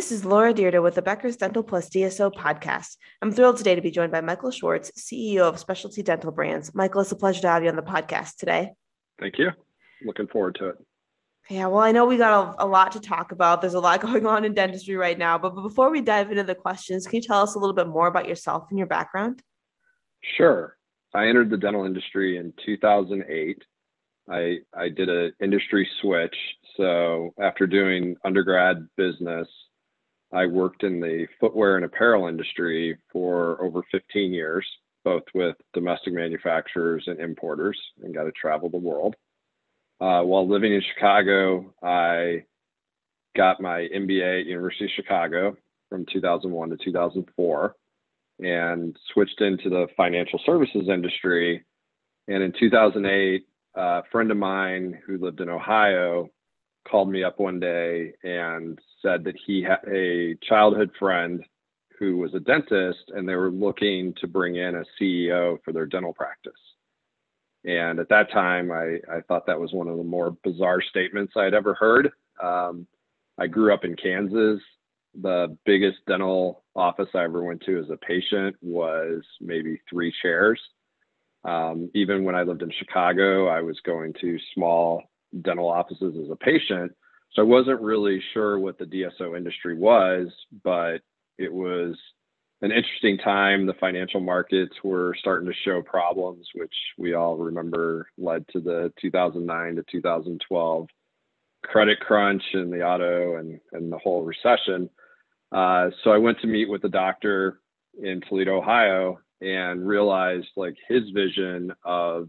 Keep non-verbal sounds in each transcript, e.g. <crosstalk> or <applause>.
This is Laura Dyrda with the Becker's Dental Plus DSO podcast. I'm thrilled today to be joined by Michael Schwartz, CEO of Specialty Dental Brands. Michael, it's a pleasure to have you on the podcast today. Thank you. Looking forward to it. Yeah, well, I know we got a, a, lot to talk about. There's a lot <laughs> going on in dentistry right now. But, but before we dive into the questions, can you tell us a little bit more about yourself and your background? Sure. I entered the dental industry in 2008. I, I did an industry switch. So after doing undergrad business, I worked in the footwear and apparel industry for over 15 years, both with domestic manufacturers and importers, and got to travel the world. Uh, while living in Chicago, I got my MBA at University of Chicago from 2001 to 2004 and switched into the financial services industry. And in 2008, a friend of mine who lived in Ohio called me up one day and said that he had a childhood friend who was a dentist and they were looking to bring in a CEO for their dental practice. And at that time, I, I thought that was one of the more bizarre statements I'd ever heard. Um, I grew up in Kansas. The biggest dental office I ever went to as a patient was maybe three chairs. Um, even when I lived in Chicago, I was going to small dental offices as a patient. So I wasn't really sure what the DSO industry was, but it was an interesting time. The financial markets were starting to show problems, which we all remember led to the 2009 to 2012 credit crunch and the auto and, and the whole recession. Uh, so I went to meet with a doctor in Toledo, Ohio, and realized like his vision of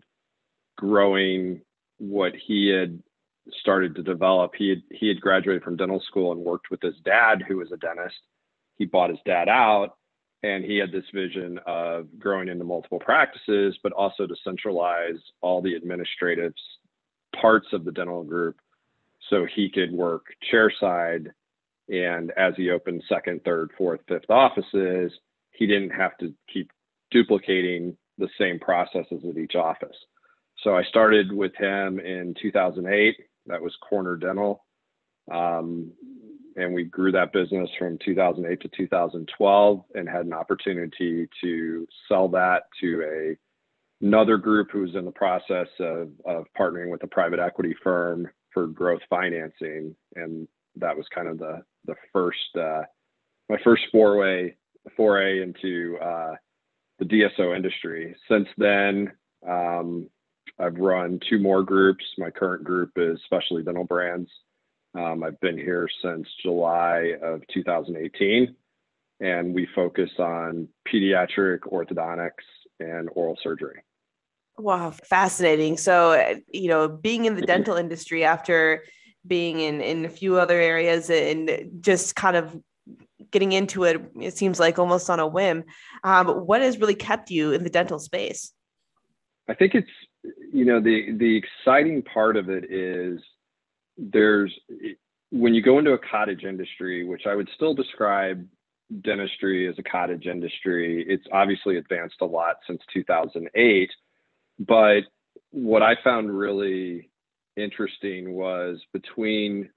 growing what he had started to develop. He had he had graduated from dental school and worked with his dad, who was a dentist. He bought his dad out and he had this vision of growing into multiple practices, but also to centralize all the administrative parts of the dental group so he could work chair side. And as he opened second, third, fourth, fifth offices, he didn't have to keep duplicating the same processes at each office. So I started with him in 2008. That was Corner Dental. Um, and we grew that business from 2008 to 2012 and had an opportunity to sell that to a another group who was in the process of, of partnering with a private equity firm for growth financing and that was kind of the the first uh, my first foray foray into uh, the DSO industry. Since then, um, I've run two more groups. My current group is Specialty Dental Brands, um, I've been here since July of 2018, and we focus on pediatric orthodontics and oral surgery. Wow, fascinating. So, you know, being in the dental industry after being in in a few other areas and just kind of getting into it, it seems like almost on a whim. Um, what has really kept you in the dental space? I think it's you know the the exciting part of it is there's when you go into a cottage industry, which I would still describe dentistry as a cottage industry, it's obviously advanced a lot since 2008. But what I found really interesting was between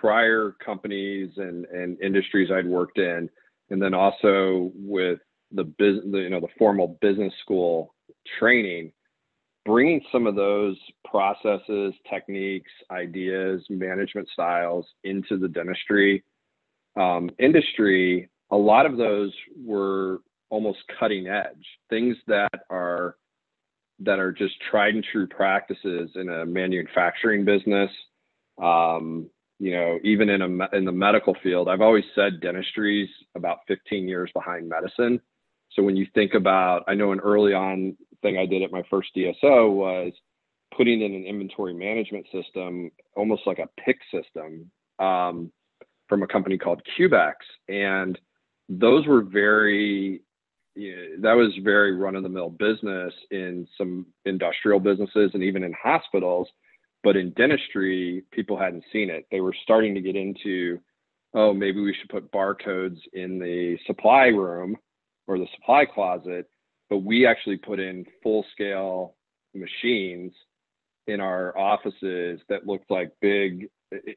prior companies and, and industries I'd worked in, and then also with the business, you know, the formal business school training, bringing some of those processes, techniques, ideas, management styles into the dentistry um, industry, a lot of those were almost cutting edge things that are that are just tried and true practices in a manufacturing business. Um, you know, even in a in the medical field, I've always said dentistry's about 15 years behind medicine. So when you think about, I know in early on thing I did at my first DSO was putting in an inventory management system, almost like a pick system, um, from a company called Cubex, and those were very that was very run of the mill business in some industrial businesses and even in hospitals. But in dentistry, people hadn't seen it. They were starting to get into, oh, maybe we should put barcodes in the supply room or the supply closet but we actually put in full scale machines in our offices that looked like big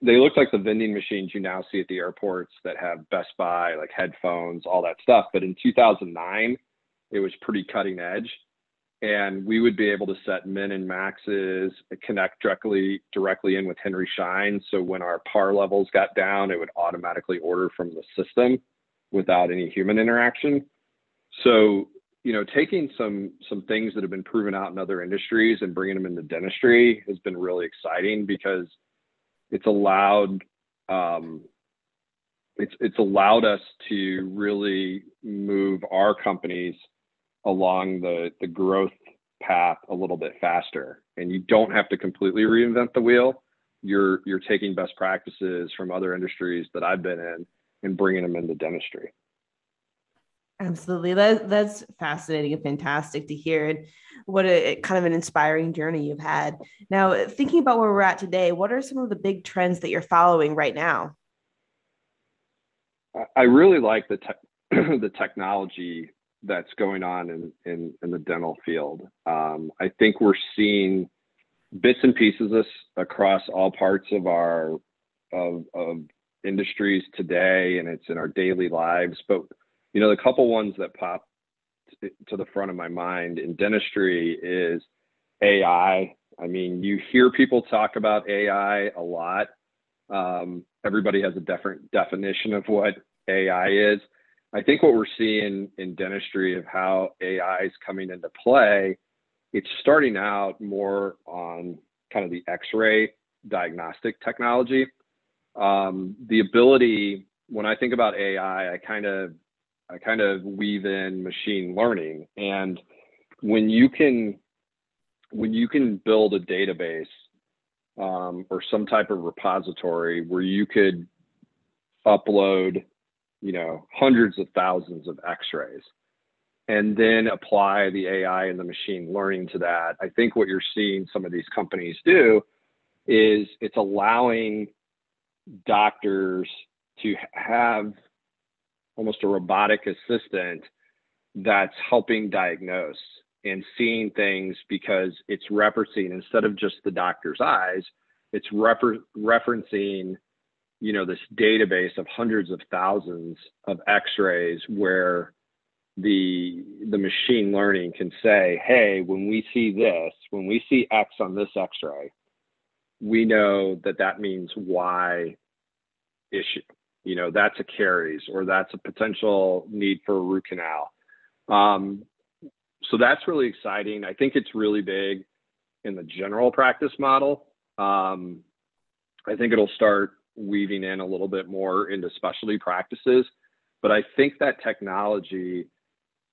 they looked like the vending machines you now see at the airports that have Best Buy, like headphones, all that stuff. But in 2009, it was pretty cutting edge. And we would be able to set min and maxes, connect directly directly in with Henry Schein. So when our par levels got down, it would automatically order from the system without any human interaction. So you know, taking some some things that have been proven out in other industries and bringing them into dentistry has been really exciting because it's allowed um, it's it's allowed us to really move our companies along the the growth path a little bit faster. And you don't have to completely reinvent the wheel. You're you're taking best practices from other industries that I've been in and bringing them into dentistry Absolutely. That, that's fascinating and fantastic to hear. And what a kind of an inspiring journey you've had. Now, thinking about where we're at today, what are some of the big trends that you're following right now? I really like the te- <clears throat> the technology that's going on in, in, in the dental field. Um, I think we're seeing bits and pieces of across all parts of our of, of industries today, and it's in our daily lives. But you know, the couple ones that pop to the front of my mind in dentistry is AI. I mean, you hear people talk about AI a lot. Um, everybody has a different definition of what AI is. I think what we're seeing in dentistry of how AI is coming into play, it's starting out more on kind of the X-ray diagnostic technology. Um, the ability, when I think about AI, I kind of I kind of weave in machine learning. And when you can when you can build a database um, or some type of repository where you could upload, you know, hundreds of thousands of X-rays, and then apply the AI and the machine learning to that. I think what you're seeing some of these companies do is it's allowing doctors to have almost a robotic assistant that's helping diagnose and seeing things because it's referencing instead of just the doctor's eyes, it's refer- referencing you know this database of hundreds of thousands of x-rays where the the machine learning can say hey when we see this when we see x on this x-ray we know that that means y issue you know that's a caries or that's a potential need for a root canal. Um, so that's really exciting. I think it's really big in the general practice model. Um, i think it'll start weaving in a little bit more into specialty practices but i think that technology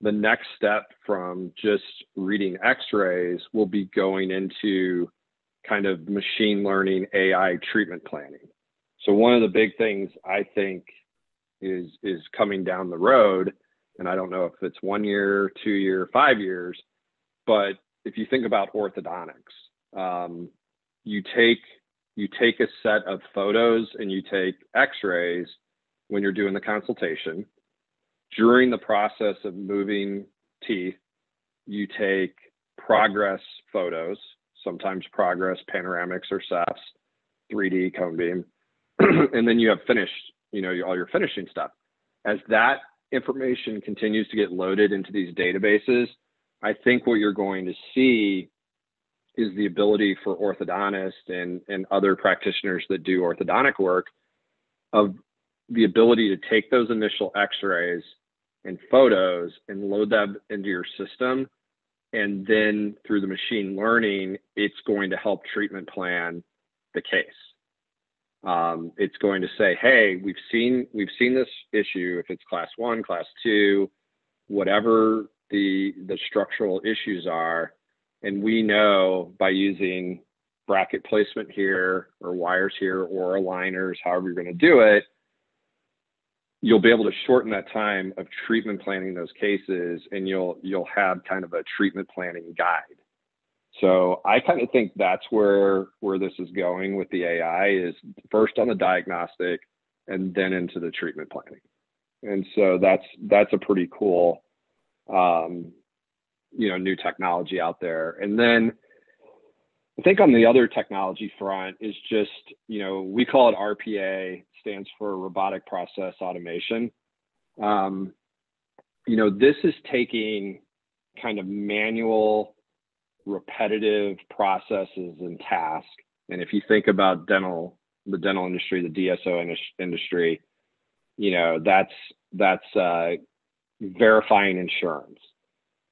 the next step from just reading x-rays will be going into kind of machine learning ai treatment planning so one of the big things I think is is coming down the road, and I don't know if it's one year, two year, five years, but if you think about orthodontics, um, you take you take a set of photos and you take X-rays when you're doing the consultation. During the process of moving teeth, you take progress photos, sometimes progress panoramics or cephs, 3D cone beam, <clears throat> and then you have finished, you know, all your finishing stuff. As that information continues to get loaded into these databases, I think what you're going to see is the ability for orthodontists and, and other practitioners that do orthodontic work of the ability to take those initial x-rays and photos and load them into your system and then through the machine learning it's going to help treatment plan the case um, it's going to say, hey, we've seen we've seen this issue. If it's class one, class two, whatever the the structural issues are, and we know by using bracket placement here or wires here or aligners, however you're going to do it, you'll be able to shorten that time of treatment planning those cases, and you'll you'll have kind of a treatment planning guide so I kind of think that's where where this is going with the AI is first on the diagnostic and then into the treatment planning. And so that's that's a pretty cool um, you know new technology out there. And then I think on the other technology front is just, you know, we call it RPA, stands for robotic process automation. Um, you know, this is taking kind of manual, repetitive processes and tasks. And if you think about dental, the dental industry, the DSO industry, you know, that's that's uh, verifying insurance.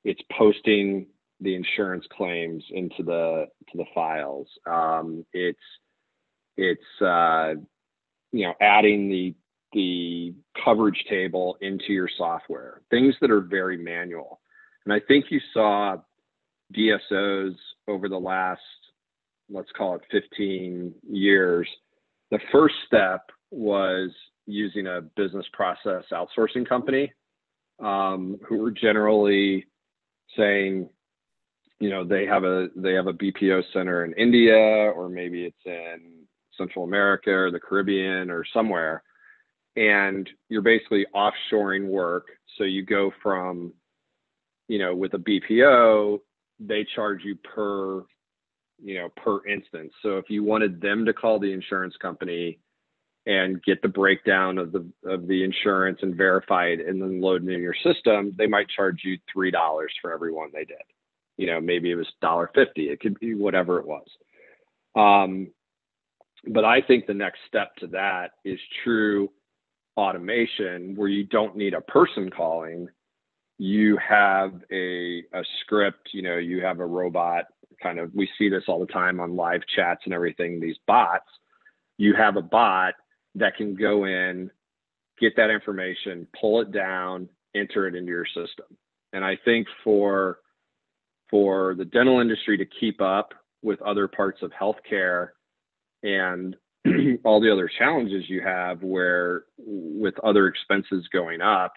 It's posting the insurance claims into the to the files. Um, it's it's uh, you know adding the the coverage table into your software. Things that are very manual. And I think you saw DSOs over the last let's call it 15 years. The first step was using a business process outsourcing company um, who were generally saying, you know, they have a they have a BPO center in India or maybe it's in Central America or the Caribbean or somewhere, and you're basically offshoring work. So you go from, you know, with a BPO, they charge you per, you know, per instance. So if you wanted them to call the insurance company and get the breakdown of the of the insurance and verify it and then load it in your system, they might charge you three dollars for every one they did. You know, maybe it was dollar fifty. It could be whatever it was. Um, but I think the next step to that is true automation where you don't need a person calling. You have a, a script, you know, you have a robot kind of, we see this all the time on live chats and everything, these bots. You have a bot that can go in, get that information, pull it down, enter it into your system. And I think for for the dental industry to keep up with other parts of healthcare and <clears throat> all the other challenges you have where with other expenses going up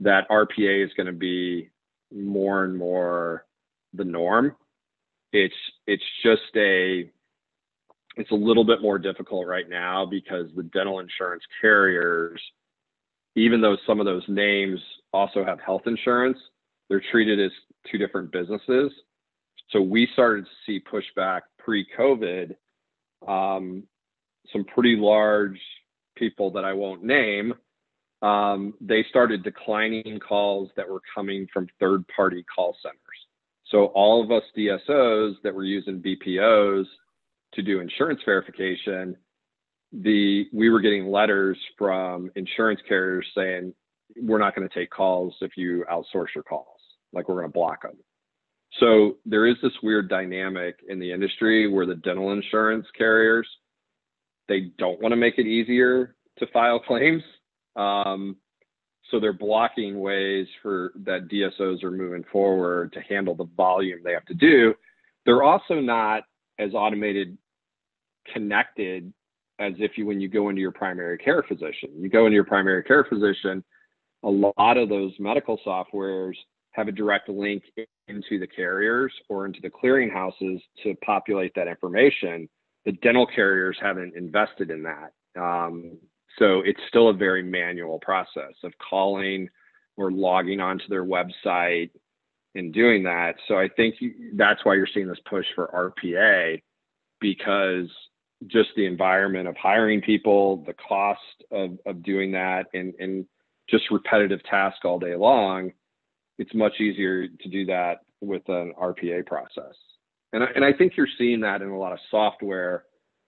that rpa is going to be more and more the norm. It's it's just a it's a little bit more difficult right now because the dental insurance carriers even though some of those names also have health insurance they're treated as two different businesses. So we started to see pushback pre-covid um, some pretty large people that I won't name, um, they started declining calls that were coming from third party call centers. So all of us DSOs that were using BPOs to do insurance verification, the we were getting letters from insurance carriers saying we're not going to take calls if you outsource your calls, like we're going to block them. So there is this weird dynamic in the industry where the dental insurance carriers they don't want to make it easier to file <laughs> claims. Um, so they're blocking ways for that DSOs are moving forward to handle the volume they have to do. They're also not as automated connected as if you when you go into your primary care physician. You go into your primary care physician, a lot of those medical softwares have a direct link into the carriers or into the clearinghouses to populate that information. The dental carriers haven't invested in that. Um, so it's still a very manual process of calling or logging onto their website and doing that. So I think that's why you're seeing this push for RPA because just the environment of hiring people, the cost of, of doing that, and, and just repetitive tasks all day long it's much easier to do that with an RPA process. And I, and I think you're seeing that in a lot of software,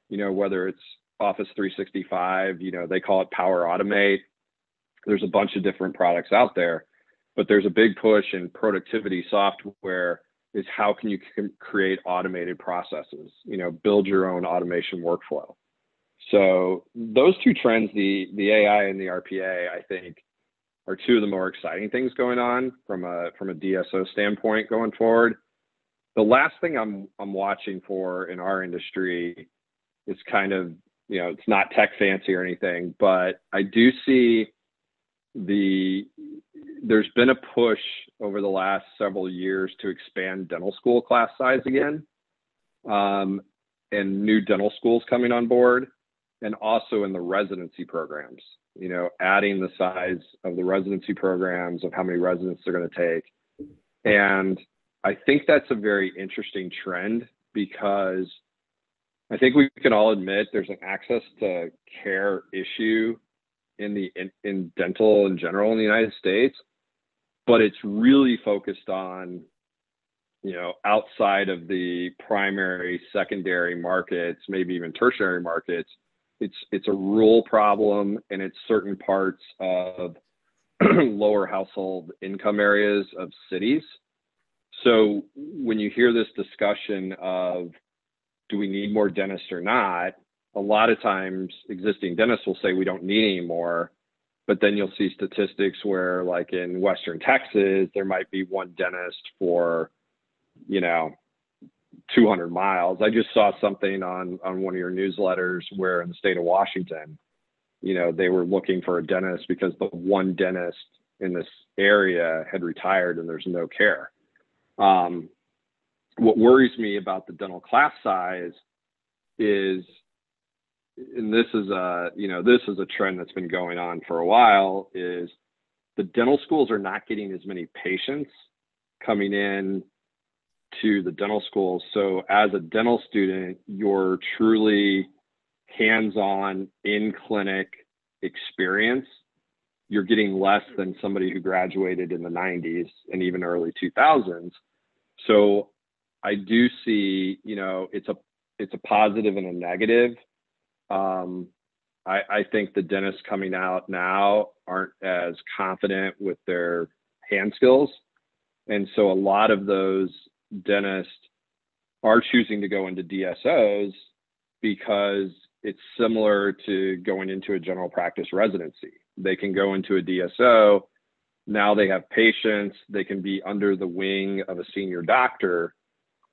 you know, whether it's Office 365, you know, they call it Power Automate. There's a bunch of different products out there, but there's a big push in productivity software is how can you create automated processes, you know, build your own automation workflow. So those two trends, the the AI and the RPA, I think are two of the more exciting things going on from a from a DSO standpoint going forward. The last thing I'm I'm watching for in our industry is kind of you know it's not tech fancy or anything, but I do see the there's been a push over the last several years to expand dental school class size again, um, and new dental schools coming on board, and also in the residency programs you know, adding the size of the residency programs of how many residents they're going to take. And I think that's a very interesting trend because I think we can all admit there's an access to care issue in the in, in dental in general in the United States, but it's really focused on you know outside of the primary secondary markets maybe even tertiary markets it's it's a rural problem and it's certain parts of <clears throat> lower household income areas of cities. So when you hear this discussion of do we need more dentists or not? A lot of times existing dentists will say we don't need any more. But then you'll see statistics where like in western texas there might be one dentist for you know 200 miles. I just saw something on on one of your newsletters where in the state of washington you know they were looking for a dentist because the one dentist in this area had retired and there's no care. Um, what worries me about the dental class size is and this is a you know this is a trend that's been going on for a while is the dental schools are not getting as many patients coming in to the dental schools So as a dental student, you're truly hands-on in clinic experience. You're getting less than somebody who graduated in the 90s and even early 2000s. So I do see, you know, it's a it's a positive and a negative. Um, I, I think the dentists coming out now aren't as confident with their hand skills. And so a lot of those dentists are choosing to go into DSOs because it's similar to going into a general practice residency. They can go into a DSO. Now they have patients. They can be under the wing of a senior doctor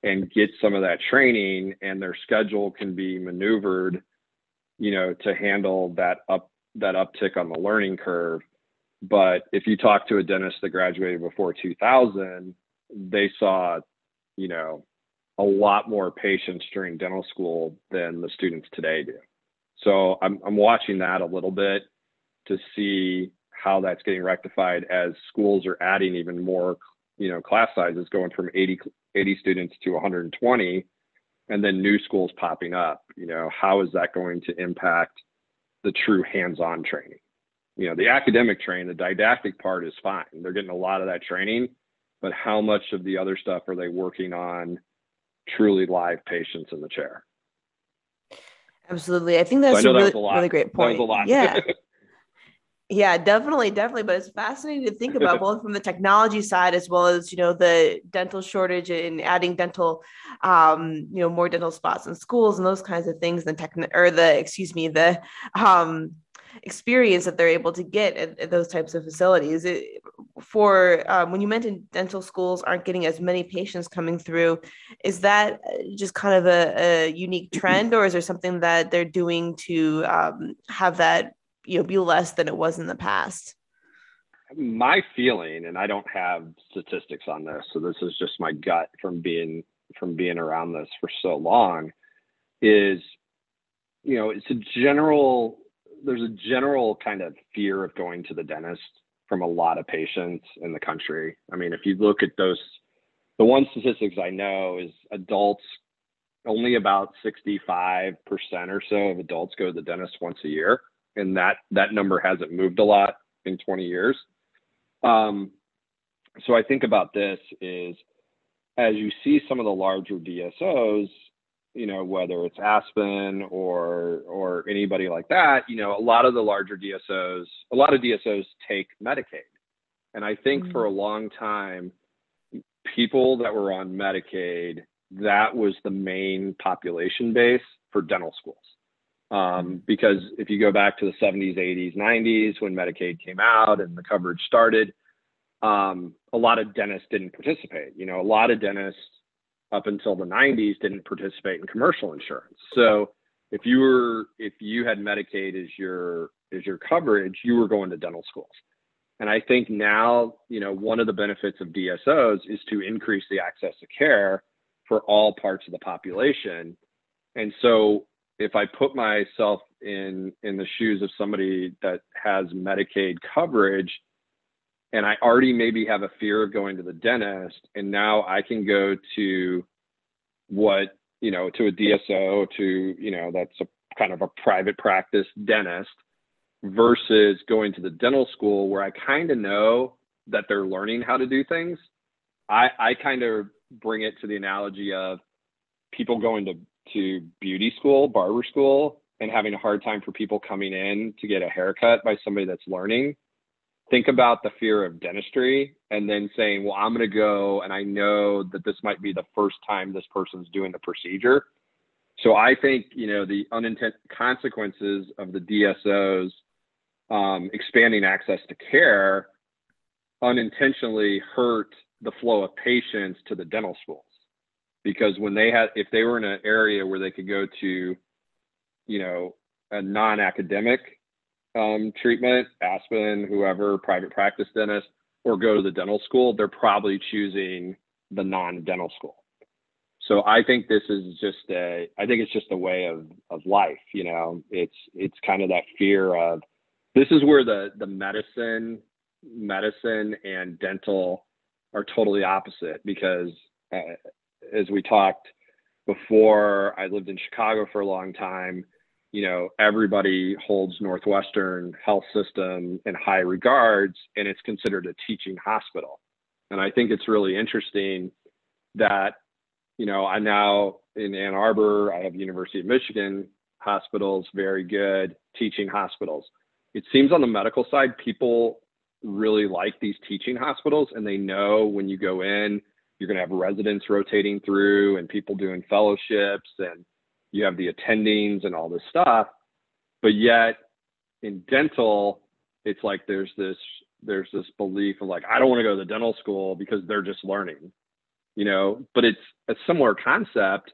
and get some of that training, and their schedule can be maneuvered, you know, to handle that up that uptick on the learning curve. But if you talk to a dentist that graduated before 2000, they saw you know, a lot more patients during dental school than the students today do. So I'm, I'm watching that a little bit to see how that's getting rectified as schools are adding even more, you know, class sizes going from 80, 80 students to 120 and then new schools popping up, you know, how is that going to impact the true hands-on training? You know, the academic training, the didactic part is fine. They're getting a lot of that training, but how much of the other stuff are they working on truly live patients in the chair? Absolutely. I think that's so I a, really, a really great point. Yeah. <laughs> yeah, definitely, definitely. But it's fascinating to think about <laughs> both from the technology side as well as, you know, the dental shortage and adding dental, um, you know, more dental spots in schools and those kinds of things. The tech or the, excuse me, the, um, experience that they're able to get at, at those types of facilities. It, for um, when you mentioned dental schools aren't getting as many patients coming through, is that just kind of a, a unique <clears throat> trend, or is there something that they're doing to um, have that you know be less than it was in the past? My feeling, and I don't have statistics on this, so this is just my gut from being from being around this for so long, is you know it's a general there's a general kind of fear of going to the dentist from a lot of patients in the country. I mean, if you look at those, the one statistics I know is adults, only about 65% or so of adults go to the dentist once a year. And that, that number hasn't moved a lot in 20 years. Um, so I think about this is as you see some of the larger DSOs you know whether it's Aspen or or anybody like that, you know, a lot of the larger DSOs, a lot of DSOs take Medicaid. And I think mm-hmm. for a long time people that were on Medicaid, that was the main population base for dental schools. Um, because if you go back to the 70s, 80s, 90s, when Medicaid came out and the coverage started, um, a lot of dentists didn't participate. You know, a lot of dentists up until the 90s didn't participate in commercial insurance. So if you were if you had Medicaid as your as your coverage, you were going to dental schools. And I think now, you know, one of the benefits of DSOs is to increase the access to care for all parts of the population. And so if I put myself in in the shoes of somebody that has Medicaid coverage, and I already maybe have a fear of going to the dentist, and now I can go to what you know, to a DSO, to, you know, that's a kind of a private practice dentist versus going to the dental school where I kind of know that they're learning how to do things. I, I kind of bring it to the analogy of people going to, to beauty school, barber school, and having a hard time for people coming in to get a haircut by somebody that's learning. Think about the fear of dentistry and then saying, well, I'm going to go and I know that this might be the first time this person's doing the procedure. So I think, you know, the unintended consequences of the DSOs um, expanding access to care unintentionally hurt the flow of patients to the dental schools because when they had if they were in an area where they could go to you know a non-academic um, treatment aspen whoever private practice dentist or go to the dental school they're probably choosing the non-dental school. So i think this is just a i think it's just a way of of life you know? It's it's kind of that fear of this is where the the medicine medicine and dental are totally opposite because uh, as we talked before i lived in chicago for a long time. You know everybody holds northwestern health system in high regards and it's considered a teaching hospital. And i think it's really interesting that you know i'm now in ann arbor i have university of michigan hospitals very good teaching hospitals. It seems on the medical side, people really like these teaching hospitals and they know when you go in, you're going to have residents rotating through and people doing fellowships and you have the attendings and all this stuff. But yet in dental, it's like there's this there's this belief of like I don't want to go to the dental school because they're just learning, you know. But it's a similar concept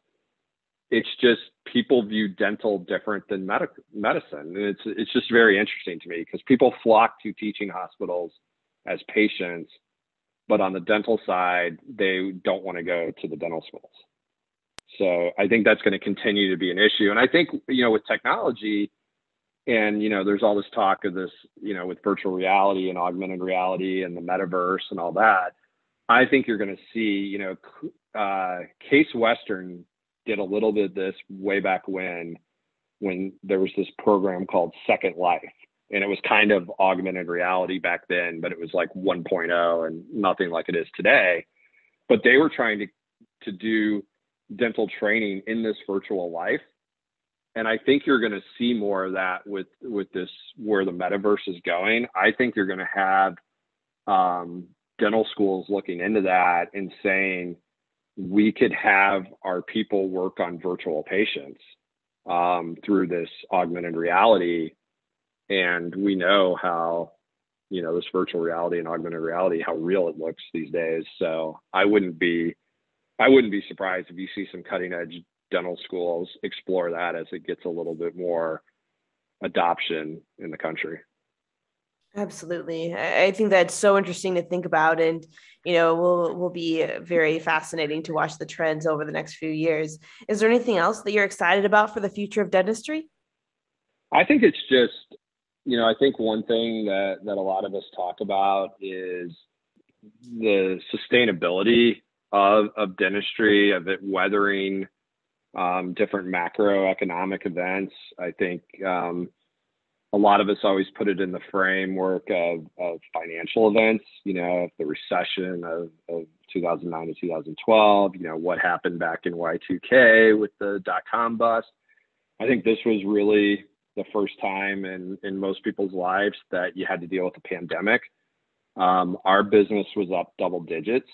it's just people view dental different than medic- medicine. And it's it's just very interesting to me because people flock to teaching hospitals as patients, but on the dental side, they don't want to go to the dental schools. So I think that's going to continue to be an issue. And I think you know with technology, and you know there's all this talk of this you know with virtual reality and augmented reality and the metaverse and all that. I think you're going to see you know uh, Case Western did a little bit of this way back when when there was this program called Second Life. And it was kind of augmented reality back then, but it was like 1.0 and nothing like it is today. But they were trying to to do dental training in this virtual life. And I think you're going to see more of that with with this where the metaverse is going. I think you're going to have um, dental schools looking into that and saying, we could have our people work on virtual patients um, through this augmented reality. And we know how, you know, this virtual reality and augmented reality, how real it looks these days. So I wouldn't be, I wouldn't be surprised if you see some cutting edge dental schools explore that as it gets a little bit more adoption in the country. Absolutely. I think that's so interesting to think about and you know will will be very fascinating to watch the trends over the next few years. Is there anything else that you're excited about for the future of dentistry? I think it's just you know, I think one thing that that a lot of us talk about is the sustainability of of dentistry, of it weathering um, different macroeconomic events. I think um, a lot of us always put it in the framework of, of financial events, you know, the recession of, of 2009 to 2012, you know, what happened back in Y2K with the dot com bust. I think this was really the first time in, in most people's lives that you had to deal with a pandemic. Um, our business was up double digits.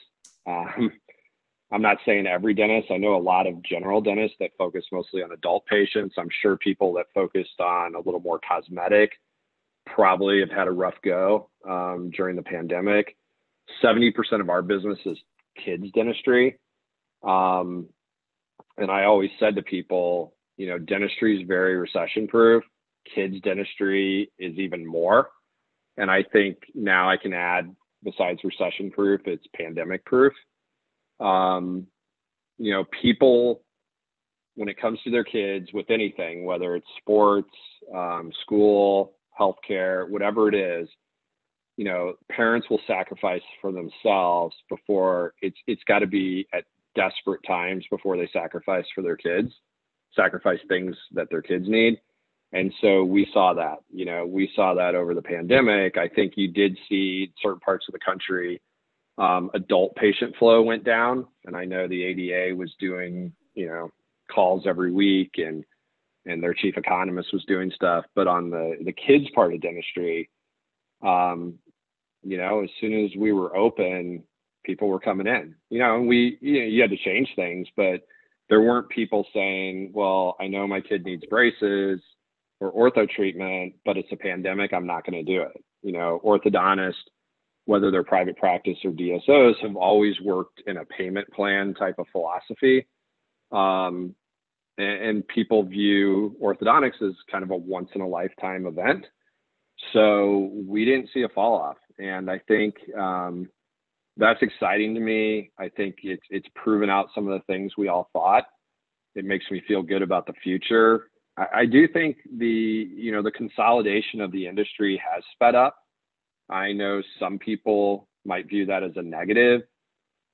Um, <laughs> I'm not saying every dentist. I know a lot of general dentists that focus mostly on adult patients. I'm sure people that focused on a little more cosmetic probably have had a rough go um, during the pandemic. 70% of our business is kids dentistry. Um, and I always said to people, you know, dentistry is very recession proof. Kids dentistry is even more. And I think now I can add, besides recession proof, it's pandemic proof um, you know, people when it comes to their kids with anything, whether it's sports, um, school, healthcare, whatever it is, you know, parents will sacrifice for themselves before it's it's got to be at desperate times before they sacrifice for their kids, sacrifice things that their kids need. And so we saw that, you know, we saw that over the pandemic. I think you did see certain parts of the country, um, adult patient flow went down. And I know the ADA was doing, you know, calls every week and, and their chief economist was doing stuff. But on the, the kids part of dentistry, um, you know, as soon as we were open, people were coming in, you know, and we, you know, you had to change things, but there weren't people saying, well, I know my kid needs braces or ortho treatment, but it's a pandemic. I'm not going to do it. You know, orthodontists, whether they're private practice or DSOs, have always worked in a payment plan type of philosophy. Um, and, and people view orthodontics as kind of a once in a lifetime event. So we didn't see a fall off. And I think um, that's exciting to me. I think it's, it's proven out some of the things we all thought. It makes me feel good about the future. I, I do think the, you know, the consolidation of the industry has sped up. I know some people might view that as a negative.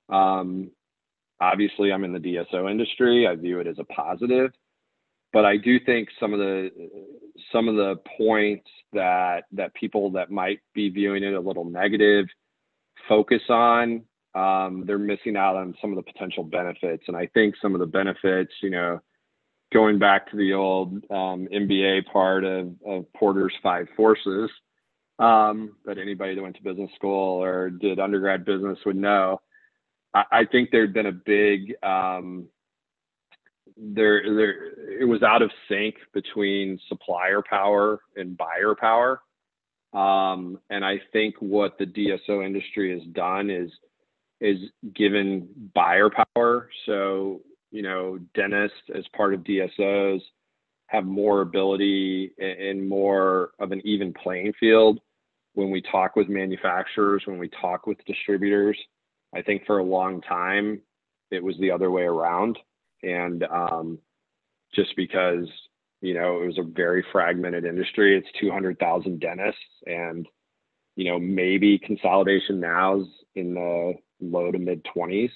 Um, obviously, I'm in the DSO industry. I view it as a positive but I do think some of the some of the points that that people that might be viewing it a little negative focus on um, they're missing out on some of the potential benefits and i think some of the benefits you know going back to the old um, mba part of, of porter's five forces um, that anybody that went to business school or did undergrad business would know i, I think there'd been a big um, there there it was out of sync between supplier power and buyer power. Um, and i think what the dso industry has done is is given buyer power. So you know dentists as part of dsos have more ability and more of an even playing field when we talk with manufacturers when we talk with distributors. I think for a long time it was the other way around. And um, just because you know it was a very fragmented industry it's 200000 dentists and you know maybe consolidation now's in the low to mid 20s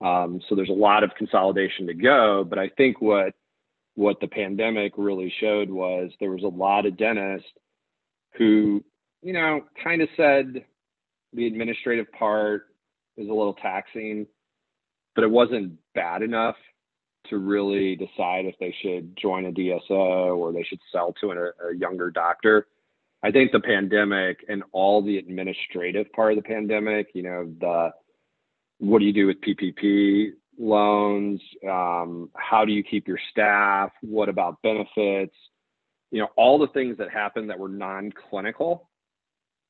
um, so there's a lot of consolidation to go but i think what what the pandemic really showed was there was a lot of dentists who you know kind of said the administrative part is a little taxing but it wasn't bad enough to really decide if they should join a DSO or they should sell to a, a younger doctor. I think the pandemic and all the administrative part of the pandemic, you know, the what do you do with PPP loans? Um, how do you keep your staff? What about benefits? You know, all the things that happened that were non clinical.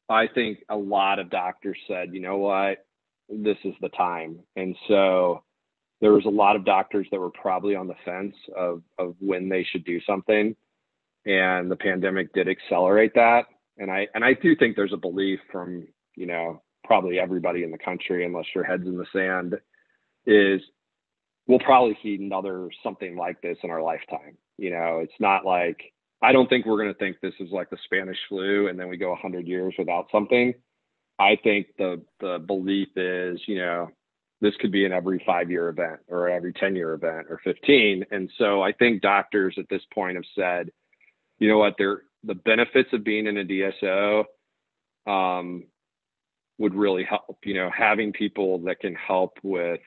I think a lot of doctors said, you know what, this is the time. And so there was a lot of doctors that were probably on the fence of of when they should do something and the pandemic did accelerate that and i and i do think there's a belief from you know probably everybody in the country unless your head's in the sand is we'll probably see another something like this in our lifetime you know it's not like i don't think we're going to think this is like the spanish flu and then we go 100 years without something i think the the belief is you know this could be an every five year event or every 10 year event or 15. And so I think doctors at this point have said, you know what, they're, the benefits of being in a DSO um, would really help, you know, having people that can help with,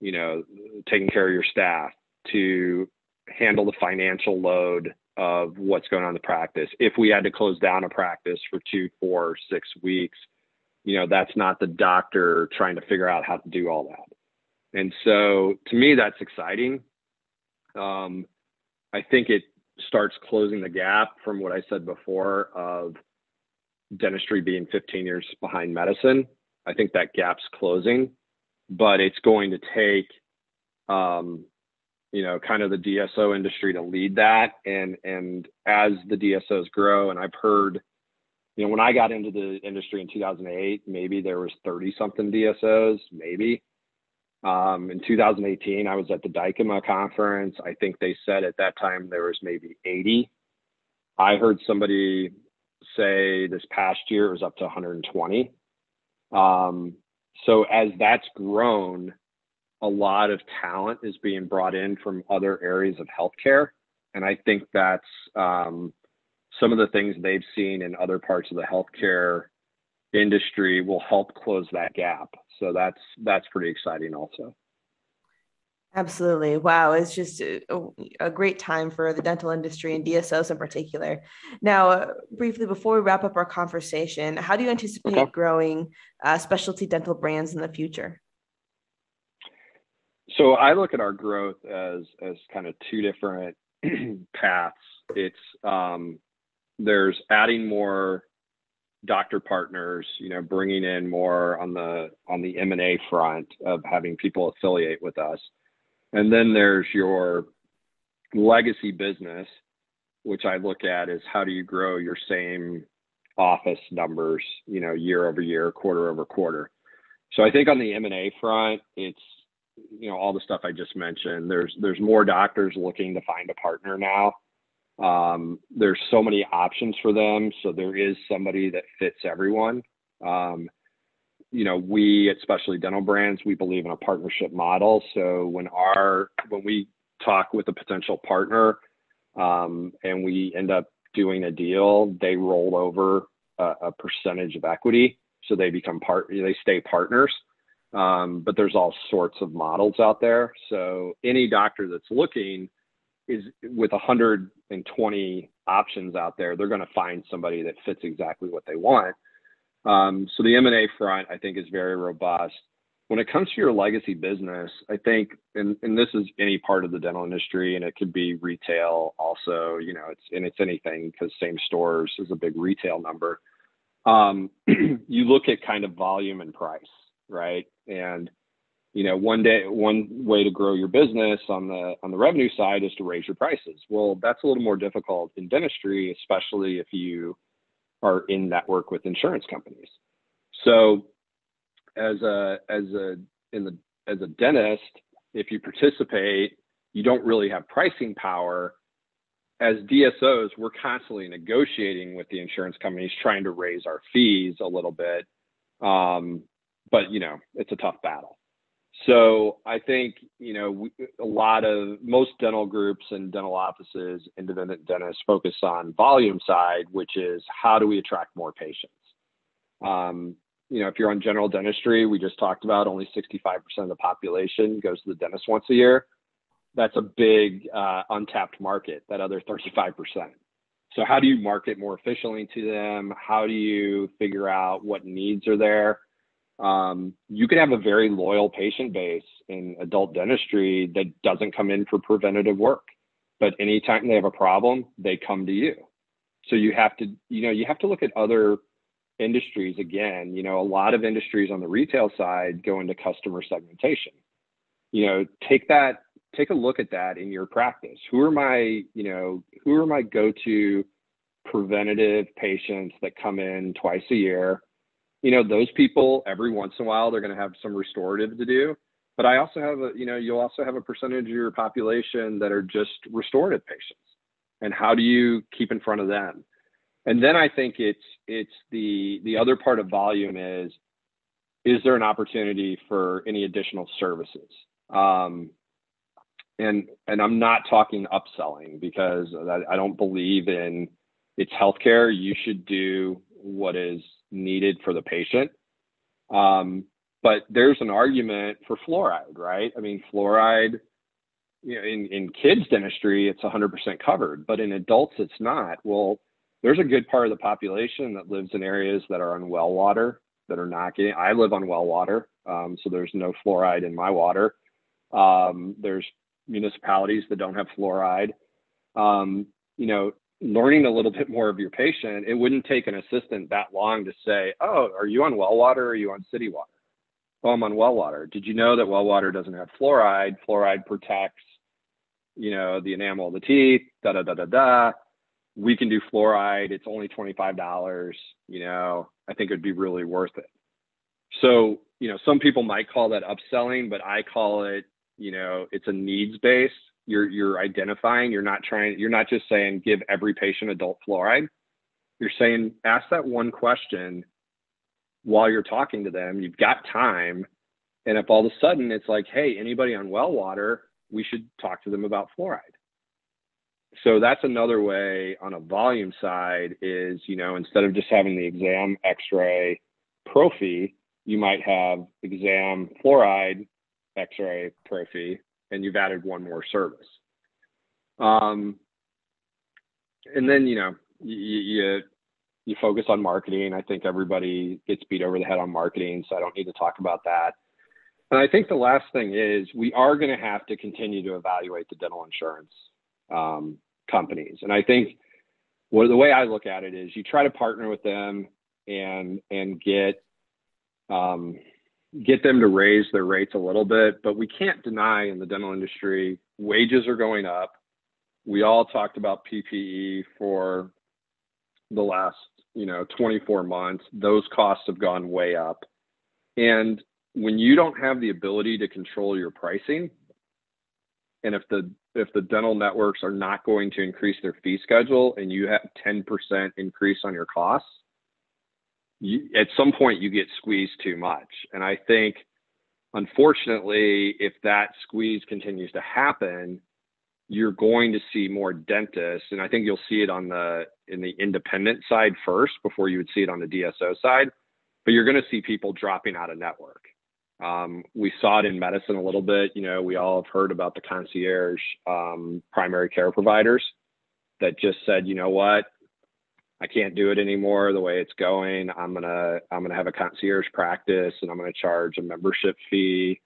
you know, taking care of your staff to handle the financial load of what's going on in the practice. If we had to close down a practice for two, four, six weeks, you know that's not the doctor trying to figure out how to do all that and so to me that's exciting um, i think it starts closing the gap from what i said before of dentistry being 15 years behind medicine i think that gap's closing but it's going to take um, you know kind of the dso industry to lead that and and as the dsos grow and i've heard you know, when I got into the industry in 2008, maybe there was 30 something DSOs, maybe. Um, in 2018, I was at the Dykema conference. I think they said at that time there was maybe 80. I heard somebody say this past year it was up to 120. Um, so as that's grown, a lot of talent is being brought in from other areas of healthcare. And I think that's um, some of the things they've seen in other parts of the healthcare industry will help close that gap. So that's that's pretty exciting also. Absolutely. Wow. It's just a, a, great time for the dental industry and DSOs in particular. Now, uh, briefly, before we wrap up our conversation, how do you anticipate okay. growing uh, specialty dental brands in the future? So I look at our growth as, as kind of two different <clears throat> paths. It's um, there's adding more doctor partners, you know, bringing in more on the on the M and A front of having people affiliate with us and then there's your legacy business, which I look at is how do you grow your same office numbers, you know, year over year, quarter over quarter. So I think on the M&A front, it's you know all the stuff I just mentioned. There's there's more doctors looking to find a partner now. Um, there's so many options for them, so there is somebody that fits everyone. Um, you know, we at Specialty Dental Brands, we believe in a partnership model. So when our when we talk with a potential partner um, and we end up doing a deal, they roll over a, a, percentage of equity, so they become part. They stay partners. Um, but there's all sorts of models out there. So any doctor that's looking is with 120 options out there, they're going to find somebody that fits exactly what they want. Um, so the M&A front, I think, is very robust. When it comes to your legacy business, I think, and, this is any part of the dental industry, and it could be retail also, you know, it's and it's anything because same stores is a big retail number. Um, <clears throat> you look at kind of volume and price, right? And you know, one day, one way to grow your business on the on the revenue side is to raise your prices. Well, that's a little more difficult in dentistry, especially if you are in network with insurance companies. So as a as a in the as a dentist, if you participate, you don't really have pricing power. As DSOs, we're constantly negotiating with the insurance companies, trying to raise our fees a little bit. Um, but you know, it's a tough battle. So I think you know we, a lot of most dental groups and dental offices, independent dentists focus on volume side, which is how do we attract more patients. Um, you know, if you're on general dentistry, we just talked about only 65% of the population goes to the dentist once a year. That's a big uh, untapped market. That other 35%. So how do you market more efficiently to them? How do you figure out what needs are there? Um, you could have a very loyal patient base in adult dentistry that doesn't come in for preventative work but anytime they have a problem they come to you. So you have to you know you have to look at other industries again. You know a lot of industries on the retail side go into customer segmentation. You know take that take a look at that in your practice. Who are my you know who are my go-to preventative patients that come in twice a year you know, those people every once in a while they're going to have some restorative to do. But I also have a, you know, you'll also have a percentage of your population that are just restorative patients. And how do you keep in front of them? And then I think it's it's the the other part of volume is is there an opportunity for any additional services? Um, and and I'm not talking upselling because I, I don't believe in it's healthcare. You should do what is needed for the patient. Um, but there's an argument for fluoride, right? I mean, fluoride, you know, in, in kids dentistry, it's 100% covered, but in adults, it's not. Well, there's a good part of the population that lives in areas that are on well water that are not getting. I live on well water, um, so there's no fluoride in my water. Um, there's municipalities that don't have fluoride. Um, you know, learning a little bit more of your patient, it wouldn't take an assistant that long to say, "Oh, are you on well water or are you on city water?" Oh, I'm on well water. Did you know that well water doesn't have fluoride? Fluoride protects, you know, the enamel of the teeth. Da da da da da. We can do fluoride. It's only twenty five dollars. You know, I think it'd be really worth it. So, you know, some people might call that upselling, but I call it, you know, it's a needs based you're you're identifying you're not trying you're not just saying give every patient adult fluoride. You're saying ask that one question while you're talking to them. You've got time. And if all of a sudden it's like, hey, anybody on well water, we should talk to them about fluoride. So that's another way on a volume side is, you know, instead of just having the exam, x-ray, prophy, you might have exam, fluoride, x-ray, prophy, and you've added one more service. Um, and then, you know, you, you, you focus on marketing. I think everybody gets beat over the head on marketing, so I don't need to talk about that. And I think the last thing is we are going to have to continue to evaluate the dental insurance um, companies. And I think what the way I look at it is you try to partner with them and and get um, get them to raise their rates a little bit. But we can't deny in the dental industry wages are going up. We all talked about PPE for the last you know 24 months. Those costs have gone way up, and when you don't have the ability to control your pricing, and if the if the dental networks are not going to increase their fee schedule and you have 10% increase on your costs, you, at some point you get squeezed too much. And I think, unfortunately, if that squeeze continues to happen, you're going to see more dentists, and I think you'll see it on the in the independent side first before you would see it on the DSO side. But you're going to see people dropping out of network. Um, we saw it in medicine a little bit. You know, we all have heard about the concierge um, primary care providers that just said, you know what, I can't do it anymore the way it's going. I'm gonna I'm gonna have a concierge practice and I'm gonna charge a membership fee,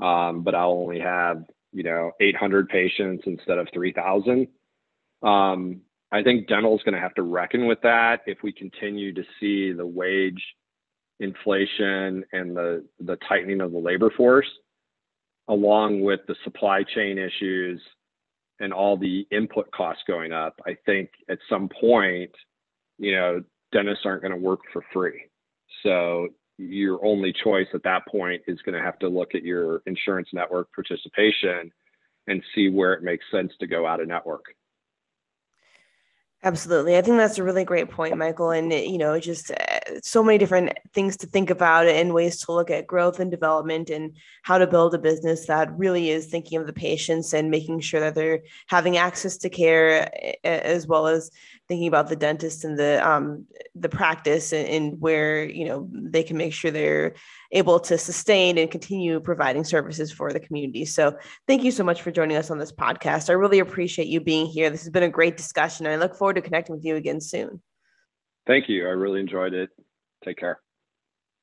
um, but I'll only have you know 800 patients instead of 3,000. Um, I think dental is going to have to reckon with that if we continue to see the wage inflation and the, the tightening of the labor force, along with the supply chain issues and all the input costs going up, I think at some point, you know, dentists aren't going to work for free. So your only choice at that point is going to have to look at your insurance network participation and see where it makes sense to go out of network. Absolutely. I think that's a really great point, Michael. And, you know, just uh, so many different things to think about and ways to look at growth and development and how to build a business that really is thinking of the patients and making sure that they're having access to care as well as thinking about the dentist and the um, the practice and, and, where you know they can make sure they're able to sustain and continue providing services for the community. So thank you so much for joining us on this podcast. I really appreciate you being here. This has been a great discussion. And I look forward to connecting with you again soon. Thank you. I really enjoyed it. Take care.